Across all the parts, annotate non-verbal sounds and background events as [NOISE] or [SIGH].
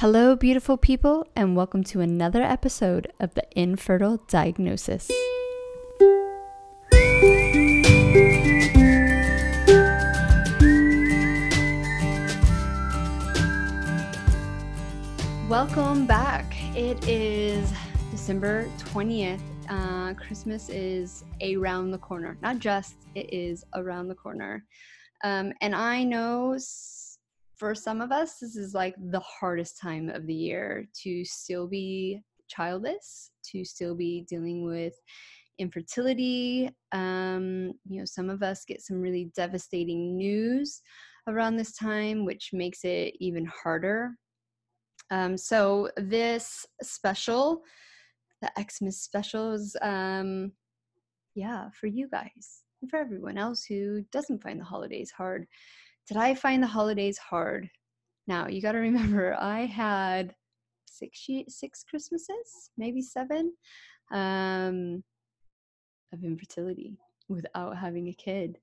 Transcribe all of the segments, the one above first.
Hello, beautiful people, and welcome to another episode of the Infertile Diagnosis. Welcome back. It is December 20th. Uh, Christmas is around the corner. Not just, it is around the corner. Um, and I know for some of us, this is like the hardest time of the year to still be childless, to still be dealing with infertility. Um, you know, some of us get some really devastating news around this time, which makes it even harder. Um, so, this special, the Xmas specials, um, yeah, for you guys and for everyone else who doesn't find the holidays hard. Did I find the holidays hard? Now, you got to [LAUGHS] remember, I had six six Christmases, maybe seven, um, of infertility without having a kid.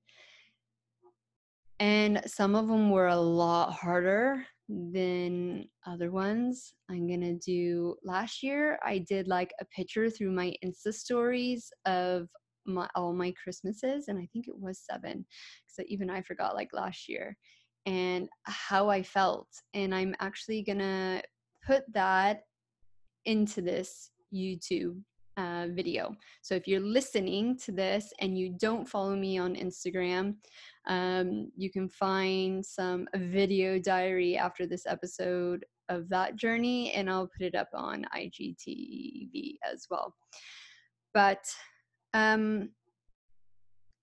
And some of them were a lot harder than other ones. I'm gonna do last year, I did like a picture through my Insta stories of my all my Christmases, and I think it was seven, because even I forgot like last year, and how I felt. And I'm actually gonna put that into this YouTube uh, video. So if you're listening to this and you don't follow me on Instagram, um, you can find some video diary after this episode of that journey, and I'll put it up on IGTV as well. But um,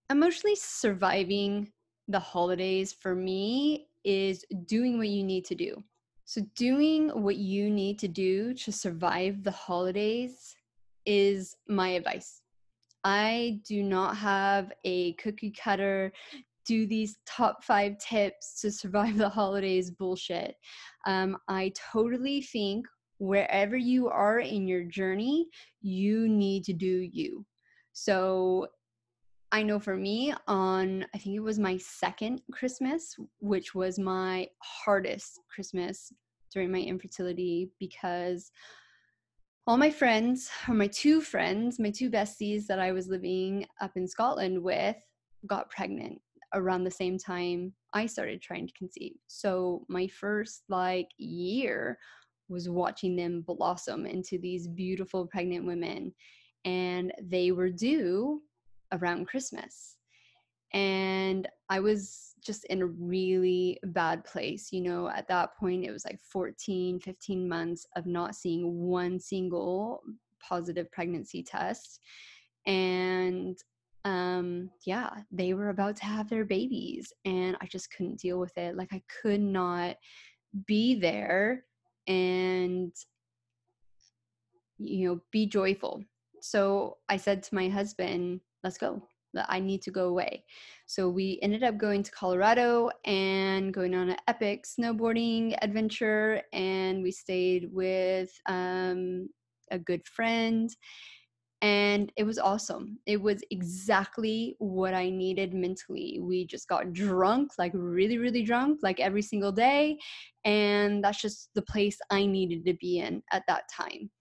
emotionally surviving the holidays for me is doing what you need to do. So, doing what you need to do to survive the holidays is my advice. I do not have a cookie cutter, do these top five tips to survive the holidays bullshit. Um, I totally think wherever you are in your journey, you need to do you. So, I know for me, on I think it was my second Christmas, which was my hardest Christmas during my infertility because all my friends, or my two friends, my two besties that I was living up in Scotland with, got pregnant around the same time I started trying to conceive. So my first like year was watching them blossom into these beautiful pregnant women and they were due around Christmas. And I was just in a really bad place. You know, at that point, it was like 14, 15 months of not seeing one single positive pregnancy test. And um yeah they were about to have their babies and i just couldn't deal with it like i could not be there and you know be joyful so i said to my husband let's go. I need to go away. So we ended up going to colorado and going on an epic snowboarding adventure and we stayed with um, a good friend and it was awesome. It was exactly what i needed mentally. We just got drunk like really really drunk like every single day and that's just the place i needed to be in at that time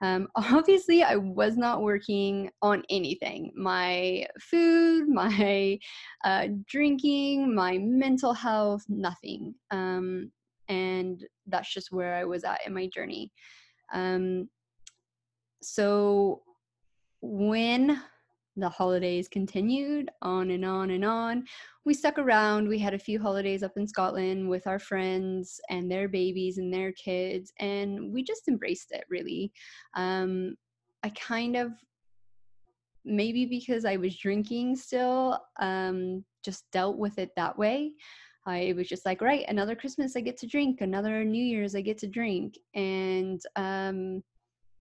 um, [LAUGHS] obviously, I was not working on anything my food, [LAUGHS] my uh, drinking, my mental health, nothing. Um, and that's just where I was at in my journey. Um, so, when the holidays continued on and on and on. We stuck around. We had a few holidays up in Scotland with our friends and their babies and their kids, and we just embraced it really. Um, I kind of, maybe because I was drinking still, um, just dealt with it that way. I was just like, right, another Christmas I get to drink, another New Year's I get to drink. And um,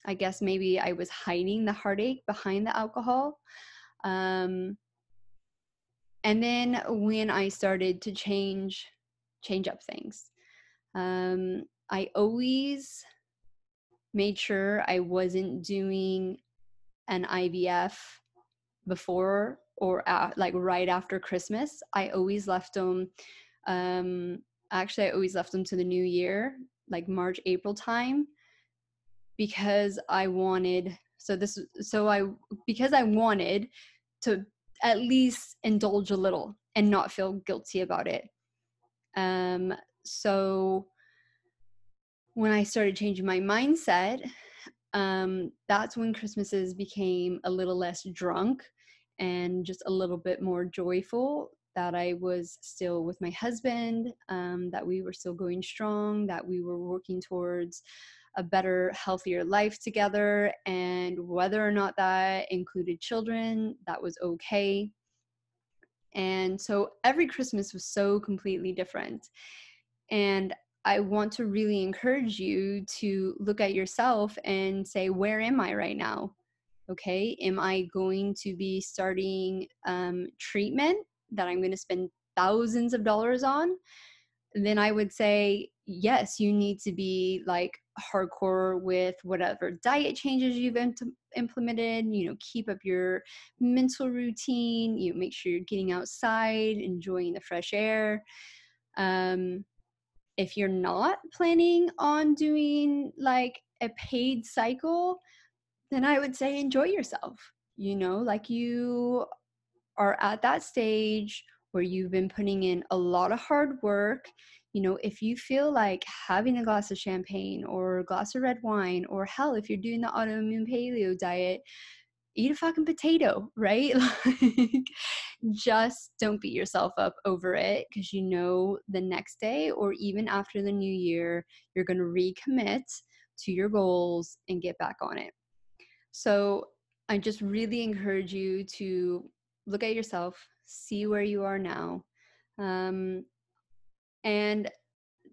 I guess maybe I was hiding the heartache behind the alcohol. Um, and then when I started to change, change up things, um, I always made sure I wasn't doing an IVF before or at, like right after Christmas. I always left them. Um, actually, I always left them to the new year like March, April time because I wanted so this so I because I wanted to at least indulge a little and not feel guilty about it. Um so when I started changing my mindset, um, that's when Christmases became a little less drunk and just a little bit more joyful. That I was still with my husband, um, that we were still going strong, that we were working towards a better, healthier life together. And whether or not that included children, that was okay. And so every Christmas was so completely different. And I want to really encourage you to look at yourself and say, where am I right now? Okay, am I going to be starting um, treatment that I'm going to spend thousands of dollars on? Then I would say, yes, you need to be like hardcore with whatever diet changes you've implemented. You know, keep up your mental routine. You make sure you're getting outside, enjoying the fresh air. Um, if you're not planning on doing like a paid cycle, then I would say enjoy yourself. You know, like you are at that stage where you've been putting in a lot of hard work. You know, if you feel like having a glass of champagne or a glass of red wine, or hell, if you're doing the autoimmune paleo diet, eat a fucking potato, right? [LAUGHS] like, just don't beat yourself up over it because you know the next day or even after the new year, you're going to recommit to your goals and get back on it. So, I just really encourage you to look at yourself, see where you are now. Um, and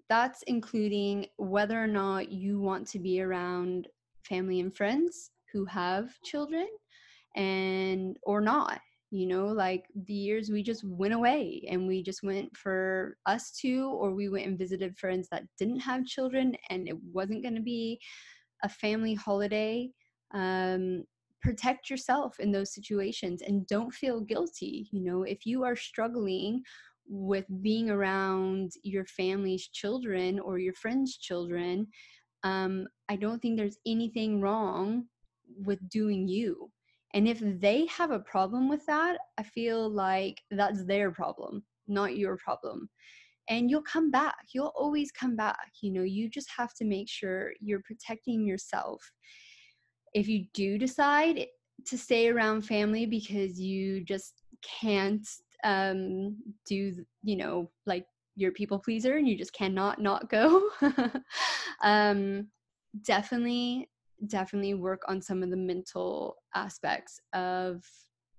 that's including whether or not you want to be around family and friends who have children and or not you know like the years we just went away and we just went for us two or we went and visited friends that didn't have children and it wasn't going to be a family holiday um, protect yourself in those situations and don't feel guilty you know if you are struggling with being around your family's children or your friends children um, i don't think there's anything wrong with doing you and if they have a problem with that, I feel like that's their problem, not your problem. And you'll come back. You'll always come back. You know, you just have to make sure you're protecting yourself. If you do decide to stay around family because you just can't um, do, you know, like your people pleaser and you just cannot not go, [LAUGHS] um, definitely definitely work on some of the mental aspects of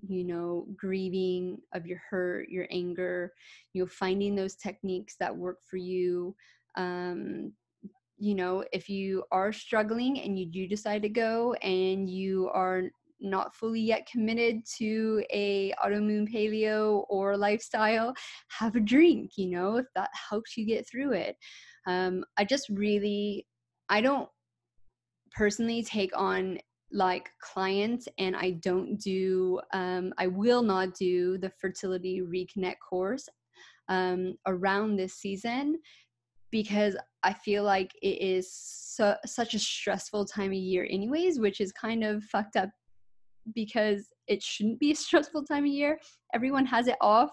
you know grieving of your hurt your anger you know finding those techniques that work for you. Um you know if you are struggling and you do decide to go and you are not fully yet committed to a autoimmune paleo or lifestyle have a drink you know if that helps you get through it. Um, i just really i don't personally take on like clients and I don't do, um, I will not do the fertility reconnect course um, around this season because I feel like it is so, such a stressful time of year, anyways, which is kind of fucked up because it shouldn't be a [LAUGHS] stressful time of year. Everyone has it off.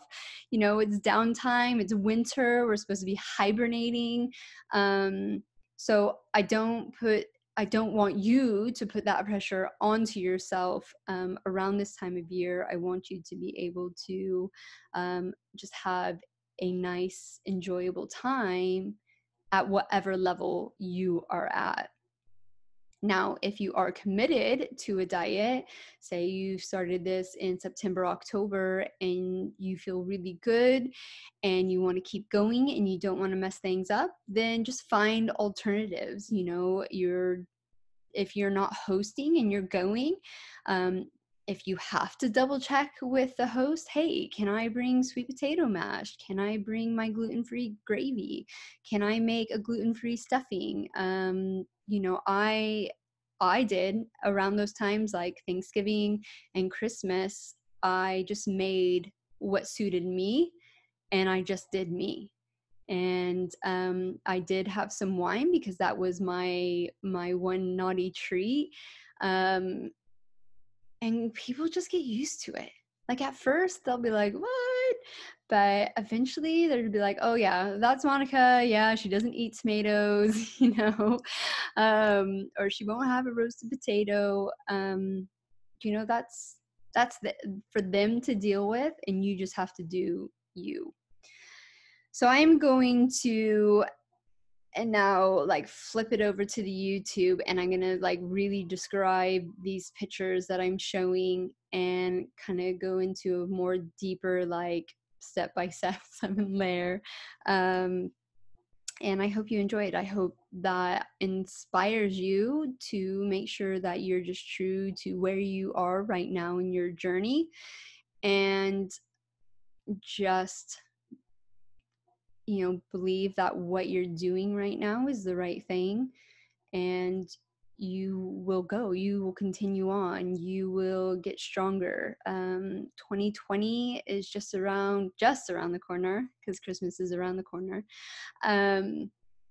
You know, it's downtime, it's winter, we're supposed to be hibernating. Um, so I don't put I don't want you to put that pressure onto yourself um, around this time of year. I want you to be able to um, just have a nice, enjoyable time at whatever level you are at. Now, if you are committed to a diet, say you started this in September, October, and you feel really good and you want to keep going and you don't want to mess things up, then just find alternatives. You know, you're if you're not hosting and you're going, um, if you have to double check with the host, hey, can I bring sweet potato mash? Can I bring my gluten free gravy? Can I make a gluten free stuffing? Um, you know, I I did around those times like Thanksgiving and Christmas, I just made what suited me and I just did me. and um, I did have some wine because that was my my one naughty treat. Um, and people just get used to it. Like at first they'll be like, "What?" But eventually they'll be like, "Oh yeah, that's Monica. Yeah, she doesn't eat tomatoes, [LAUGHS] you know, um, or she won't have a roasted potato." Um, you know, that's that's the, for them to deal with, and you just have to do you. So I'm going to and now like flip it over to the YouTube and I'm gonna like really describe these pictures that I'm showing and kind of go into a more deeper like step by [LAUGHS] step layer. Um, and I hope you enjoy it. I hope that inspires you to make sure that you're just true to where you are right now in your journey and just you know believe that what you're doing right now is the right thing and you will go you will continue on you will get stronger. Um 2020 is just around just around the corner because christmas is around the corner. Um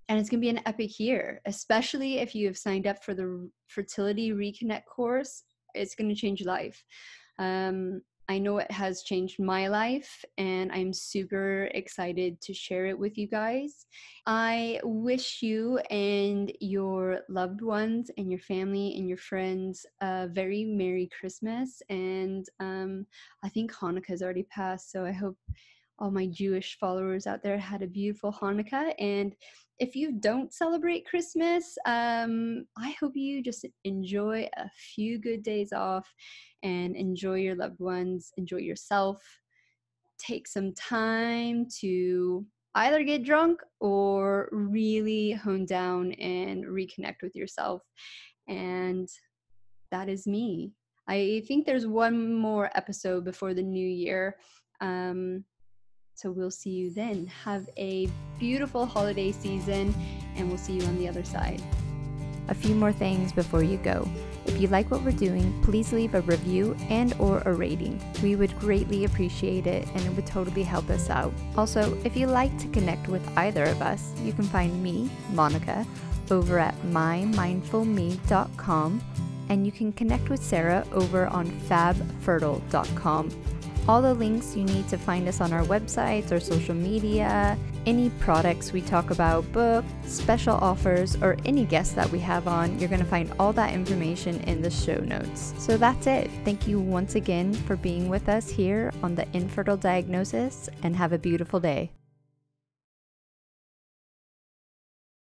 and it's going to be an epic year especially if you have signed up for the fertility reconnect course it's going to change your life. Um I know it has changed my life, and I'm super excited to share it with you guys. I wish you and your loved ones, and your family, and your friends a very Merry Christmas. And um, I think Hanukkah's already passed, so I hope all my Jewish followers out there had a beautiful Hanukkah. And if you don't celebrate Christmas, um, I hope you just enjoy a few good days off and enjoy your loved ones, enjoy yourself. Take some time to either get drunk or really hone down and reconnect with yourself. And that is me. I think there's one more episode before the new year. Um, so we'll see you then. Have a beautiful holiday season, and we'll see you on the other side. A few more things before you go. If you like what we're doing, please leave a review and or a rating. We would greatly appreciate it and it would totally help us out. Also, if you like to connect with either of us, you can find me, Monica, over at mymindfulme.com and you can connect with Sarah over on fabfertile.com all the links you need to find us on our websites or social media, any products we talk about, book, special offers, or any guests that we have on, you're going to find all that information in the show notes. So that's it. Thank you once again for being with us here on the Infertile Diagnosis and have a beautiful day.